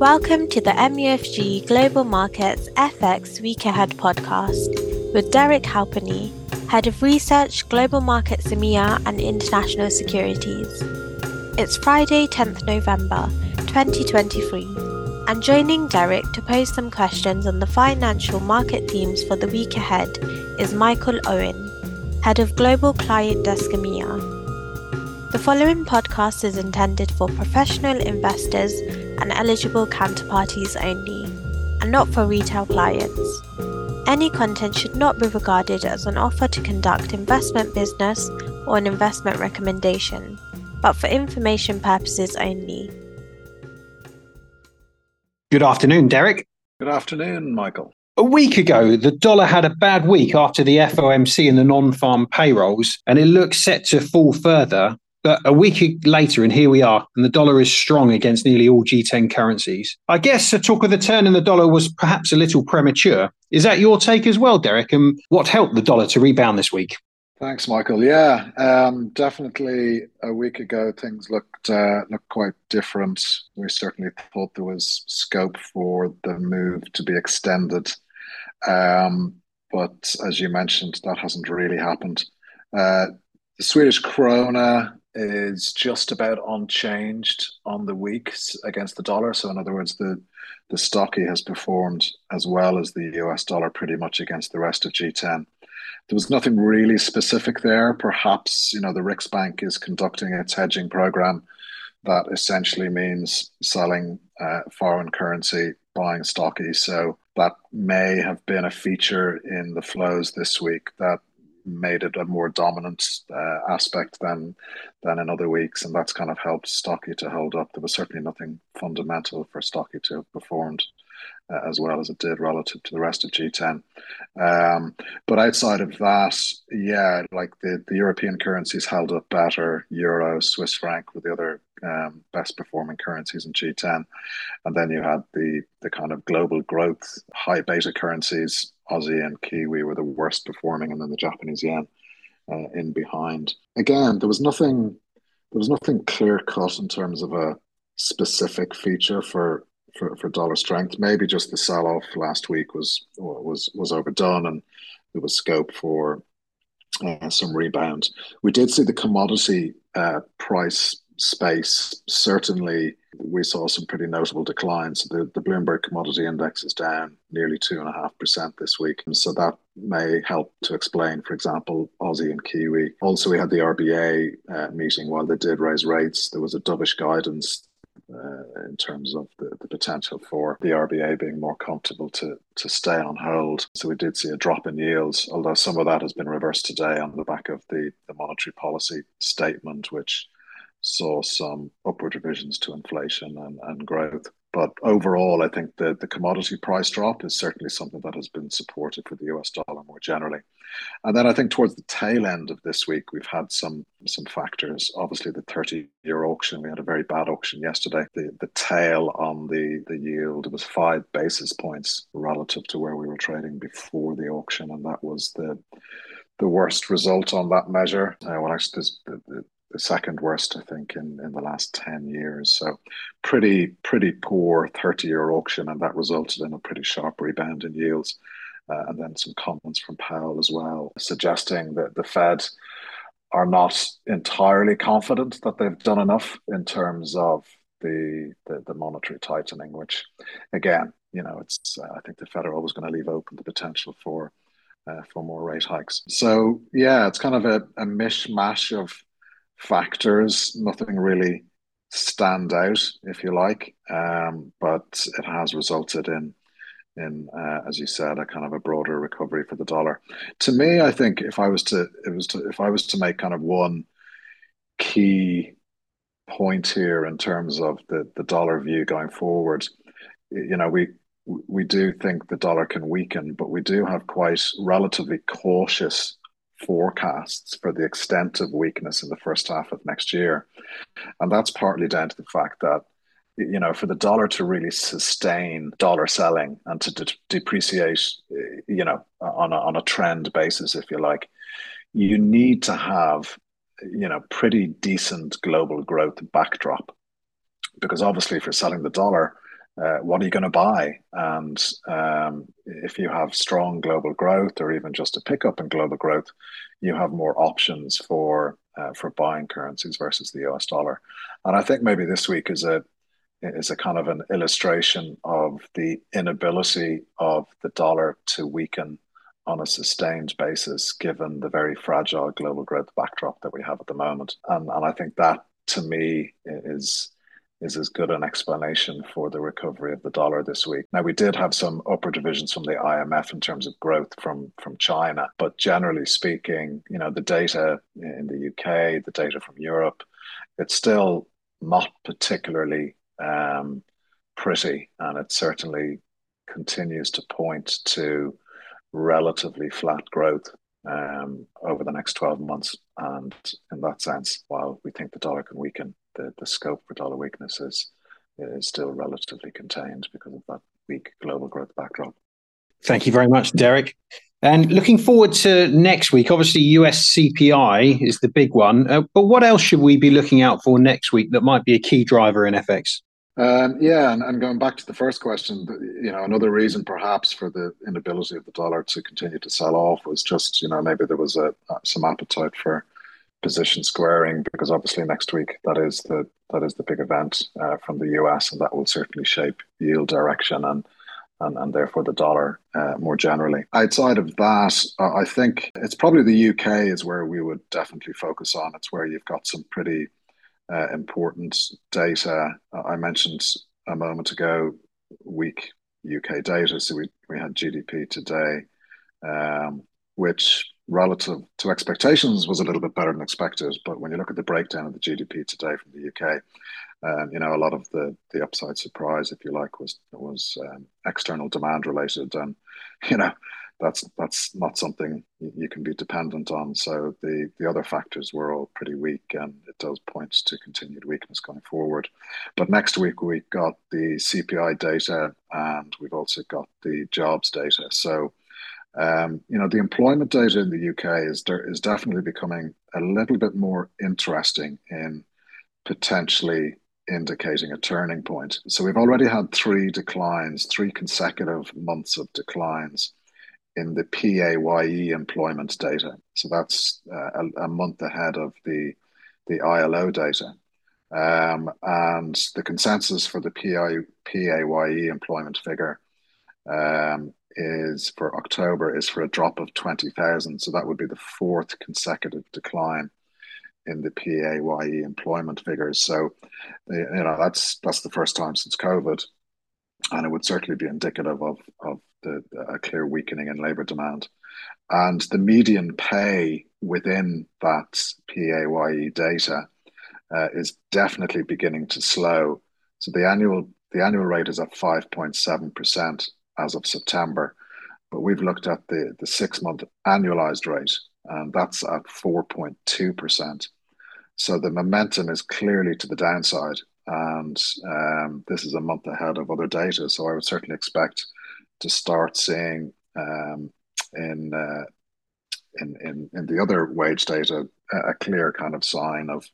Welcome to the MUFG Global Markets FX Week Ahead podcast with Derek Halpenny, Head of Research, Global Markets EMEA and International Securities. It's Friday, 10th November 2023, and joining Derek to pose some questions on the financial market themes for the week ahead is Michael Owen, Head of Global Client Desk EMEA. The following podcast is intended for professional investors and eligible counterparties only, and not for retail clients. Any content should not be regarded as an offer to conduct investment business or an investment recommendation, but for information purposes only. Good afternoon, Derek. Good afternoon, Michael. A week ago, the dollar had a bad week after the FOMC and the non farm payrolls, and it looks set to fall further but a week later, and here we are, and the dollar is strong against nearly all G10 currencies. I guess the talk of the turn in the dollar was perhaps a little premature. Is that your take as well, Derek? And what helped the dollar to rebound this week? Thanks, Michael. Yeah, um, definitely. A week ago, things looked uh, looked quite different. We certainly thought there was scope for the move to be extended, um, but as you mentioned, that hasn't really happened. Uh, the Swedish krona is just about unchanged on the weeks against the dollar. So, in other words, the the stocky has performed as well as the US dollar pretty much against the rest of G10. There was nothing really specific there. Perhaps, you know, the Riksbank is conducting its hedging program that essentially means selling uh, foreign currency, buying stocky. So that may have been a feature in the flows this week that made it a more dominant uh, aspect than than in other weeks, and that's kind of helped Stocky to hold up. There was certainly nothing fundamental for Stocky to have performed uh, as well as it did relative to the rest of G10. Um, but outside of that, yeah, like the, the European currencies held up better. Euro, Swiss franc were the other um, best performing currencies in G10, and then you had the the kind of global growth high beta currencies Aussie and Kiwi were the worst performing, and then the Japanese yen uh, in behind. Again, there was nothing there was nothing clear cut in terms of a specific feature for for, for dollar strength. Maybe just the sell off last week was was was overdone, and there was scope for uh, some rebound. We did see the commodity uh, price space certainly we saw some pretty notable declines. The, the Bloomberg Commodity Index is down nearly 2.5% this week. And So that may help to explain, for example, Aussie and Kiwi. Also, we had the RBA uh, meeting while they did raise rates. There was a dovish guidance uh, in terms of the, the potential for the RBA being more comfortable to, to stay on hold. So we did see a drop in yields, although some of that has been reversed today on the back of the, the monetary policy statement, which saw some upward revisions to inflation and, and growth. But overall, I think the, the commodity price drop is certainly something that has been supported for the US dollar more generally. And then I think towards the tail end of this week, we've had some some factors. Obviously, the 30 year auction, we had a very bad auction yesterday. The the tail on the, the yield was five basis points relative to where we were trading before the auction. And that was the the worst result on that measure. Uh, well, actually, the, the, the second worst, I think, in, in the last 10 years. So pretty, pretty poor 30 year auction, and that resulted in a pretty sharp rebound in yields. Uh, and then some comments from Powell as well, suggesting that the Fed are not entirely confident that they've done enough in terms of the, the, the monetary tightening, which again, you know, it's uh, I think the Fed are always going to leave open the potential for uh, for more rate hikes. So yeah, it's kind of a, a mishmash of factors. Nothing really stand out, if you like, um, but it has resulted in in uh, as you said a kind of a broader recovery for the dollar to me i think if i was to it was to if i was to make kind of one key point here in terms of the the dollar view going forward you know we we do think the dollar can weaken but we do have quite relatively cautious forecasts for the extent of weakness in the first half of next year. And that's partly down to the fact that, you know, for the dollar to really sustain dollar selling and to de- depreciate, you know, on a, on a trend basis, if you like, you need to have, you know, pretty decent global growth backdrop. Because obviously, if you're selling the dollar, uh, what are you going to buy? And um, if you have strong global growth or even just a pickup in global growth, you have more options for uh, for buying currencies versus the US dollar. And I think maybe this week is a is a kind of an illustration of the inability of the dollar to weaken on a sustained basis, given the very fragile global growth backdrop that we have at the moment. And, and I think that to me is is as good an explanation for the recovery of the dollar this week. Now we did have some upper divisions from the IMF in terms of growth from from China, but generally speaking, you know, the data in the UK, the data from Europe, it's still not particularly um, pretty, and it certainly continues to point to relatively flat growth um, over the next 12 months. And in that sense, while we think the dollar can weaken, the, the scope for dollar weakness is, is still relatively contained because of that weak global growth backdrop. Thank you very much, Derek. And looking forward to next week, obviously US CPI is the big one. Uh, but what else should we be looking out for next week that might be a key driver in FX? Um, yeah, and, and going back to the first question, you know, another reason perhaps for the inability of the dollar to continue to sell off was just, you know, maybe there was a some appetite for position squaring because obviously next week that is the that is the big event uh, from the US, and that will certainly shape yield direction and and, and therefore the dollar uh, more generally. Outside of that, uh, I think it's probably the UK is where we would definitely focus on. It's where you've got some pretty uh, important data. I mentioned a moment ago weak UK data. So we, we had GDP today, um, which relative to expectations was a little bit better than expected. But when you look at the breakdown of the GDP today from the UK, um, you know, a lot of the the upside surprise, if you like, was was um, external demand related, and you know, that's that's not something you can be dependent on. So the the other factors were all pretty weak, and it does point to continued weakness going forward. But next week we've got the CPI data, and we've also got the jobs data. So. Um, you know the employment data in the UK is is definitely becoming a little bit more interesting in potentially indicating a turning point. So we've already had three declines, three consecutive months of declines in the PAYE employment data. So that's uh, a, a, month ahead of the the ILO data. Um, and the consensus for the PI, PAYE employment figure um, is for October is for a drop of 20,000. So that would be the fourth consecutive decline in the PAYE employment figures. So, you know, that's that's the first time since COVID, and it would certainly be indicative of of the, a clear weakening in labour demand. And the median pay within that PAYE data uh, is definitely beginning to slow. So the annual the annual rate is at five point seven percent as of September, but we've looked at the the six month annualized rate, and that's at four point two percent. So the momentum is clearly to the downside, and um, this is a month ahead of other data. So I would certainly expect to start seeing um, in, uh, in in in the other wage data a clear kind of sign of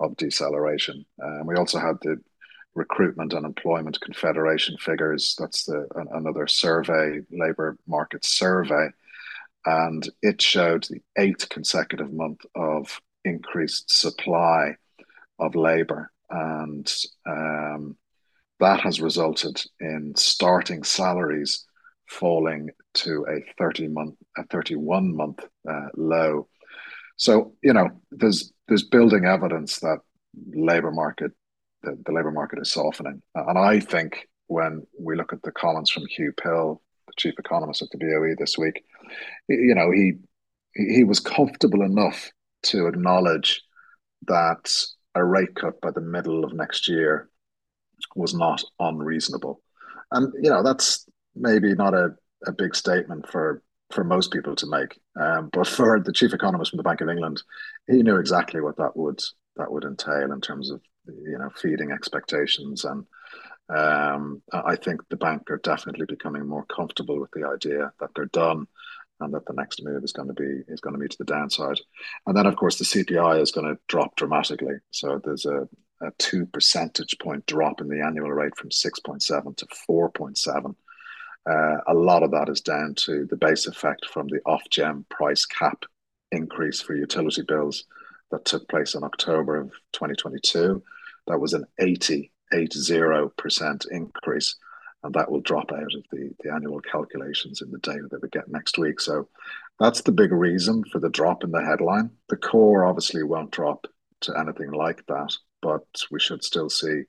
of deceleration. Um, we also had the recruitment and employment confederation figures. That's the another survey, labor market survey, and it showed the eighth consecutive month of increased supply of labor, and um, that has resulted in starting salaries falling to a 30 month a 31 month uh, low. So you know there's there's building evidence that labor market the, the labor market is softening. And i think when we look at the comments from Huw Pill the chief economist at the boe this week you know he he was comfortable enough to acknowledge that a rate cut by the middle of next year was not unreasonable. And you know that's maybe not a, a big statement for for most people to make, um, but for the chief economist from the Bank of England, he knew exactly what that would that would entail in terms of you know feeding expectations. And um, I think the bank are definitely becoming more comfortable with the idea that they're done and that the next move is going to be is going to be to the downside. And then, of course, the CPI is going to drop dramatically. So there's a, a two percentage point drop in the annual rate from 6.7 to 4.7. Uh, a lot of that is down to the base effect from the Ofgem price cap increase for utility bills that took place in October of 2022. That was an 80, 80% increase. And that will drop out of the, the annual calculations in the data that we get next week. So that's the big reason for the drop in the headline. The core obviously won't drop to anything like that, but we should still see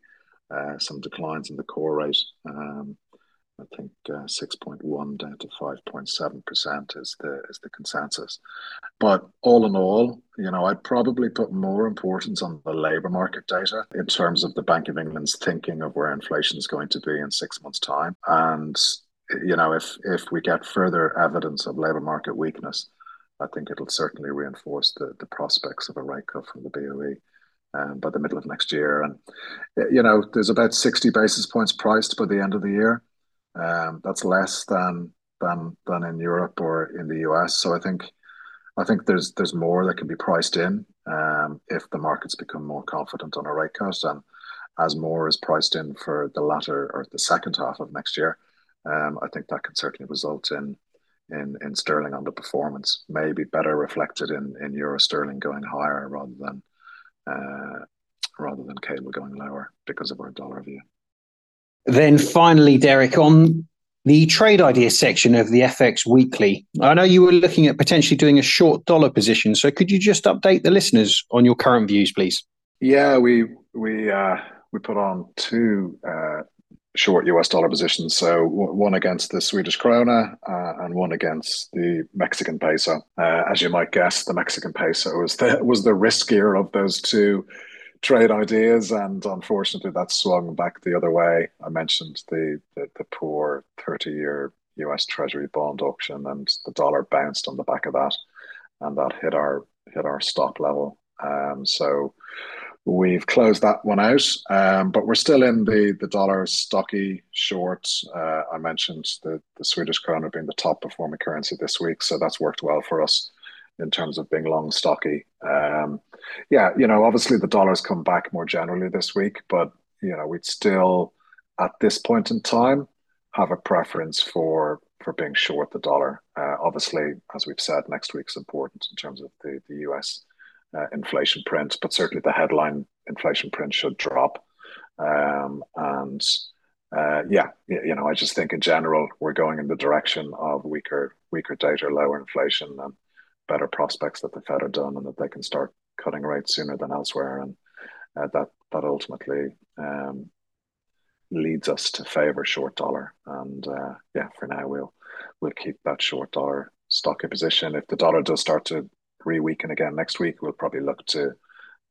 uh, some declines in the core rate. Um, I think uh, 6.1 down to 5.7% is the is the consensus. But all in all, you know, I'd probably put more importance on the labour market data in terms of the Bank of England's thinking of where inflation is going to be in six months' time. And you know, if if we get further evidence of labour market weakness, I think it'll certainly reinforce the the prospects of a rate cut from the BOE. Um, by the middle of next year, and you know, there's about 60 basis points priced by the end of the year. Um, that's less than than than in Europe or in the US. So I think I think there's there's more that can be priced in um, if the markets become more confident on a rate cut, and as more is priced in for the latter or the second half of next year, um, I think that can certainly result in in in sterling underperformance, maybe better reflected in in euro sterling going higher rather than uh, rather than cable going lower because of our dollar view. Then finally, Derek, on the trade idea section of the FX Weekly, I know you were looking at potentially doing a short dollar position. So could you just update the listeners on your current views, please? Yeah, we we uh, we put on two uh, short US dollar positions. So one against the Swedish krona uh, and one against the Mexican peso. Uh, as you might guess, the Mexican peso was the was the riskier of those two trade ideas, and unfortunately, that swung back the other way. I mentioned the the, the poor thirty year U.S. Treasury bond auction, and the dollar bounced on the back of that, and that hit our hit our stop level. Um, so we've closed that one out, um, but we're still in the the dollar stocky short. Uh, I mentioned the the Swedish krona being the top performing currency this week, so that's worked well for us in terms of being long stocky. Um, yeah, you know, obviously the dollar's come back more generally this week, but you know, we'd still at this point in time have a preference for for being short the dollar. Uh, obviously, as we've said, next week's important in terms of the the US uh, inflation print, but certainly the headline inflation print should drop. Um, and uh, yeah, you know, I just think in general we're going in the direction of weaker weaker data, lower inflation, and better prospects that the Fed are done and that they can start cutting rates sooner than elsewhere, and uh, that that ultimately um, leads us to favour short dollar. And uh, yeah, for now we'll we'll keep that short dollar stocky position. If the dollar does start to re-weaken again next week, we'll probably look to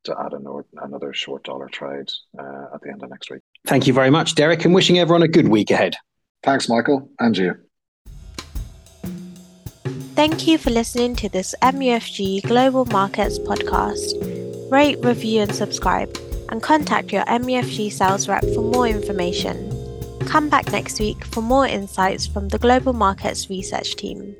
to add another, another short dollar trade uh, at the end of next week. Thank you very much, Derek, and wishing everyone a good week ahead. Thanks, Michael, and you. Thank you for listening to this MUFG Global Markets podcast. Rate, review, and subscribe, and contact your MUFG sales rep for more information. Come back next week for more insights from the Global Markets Research Team.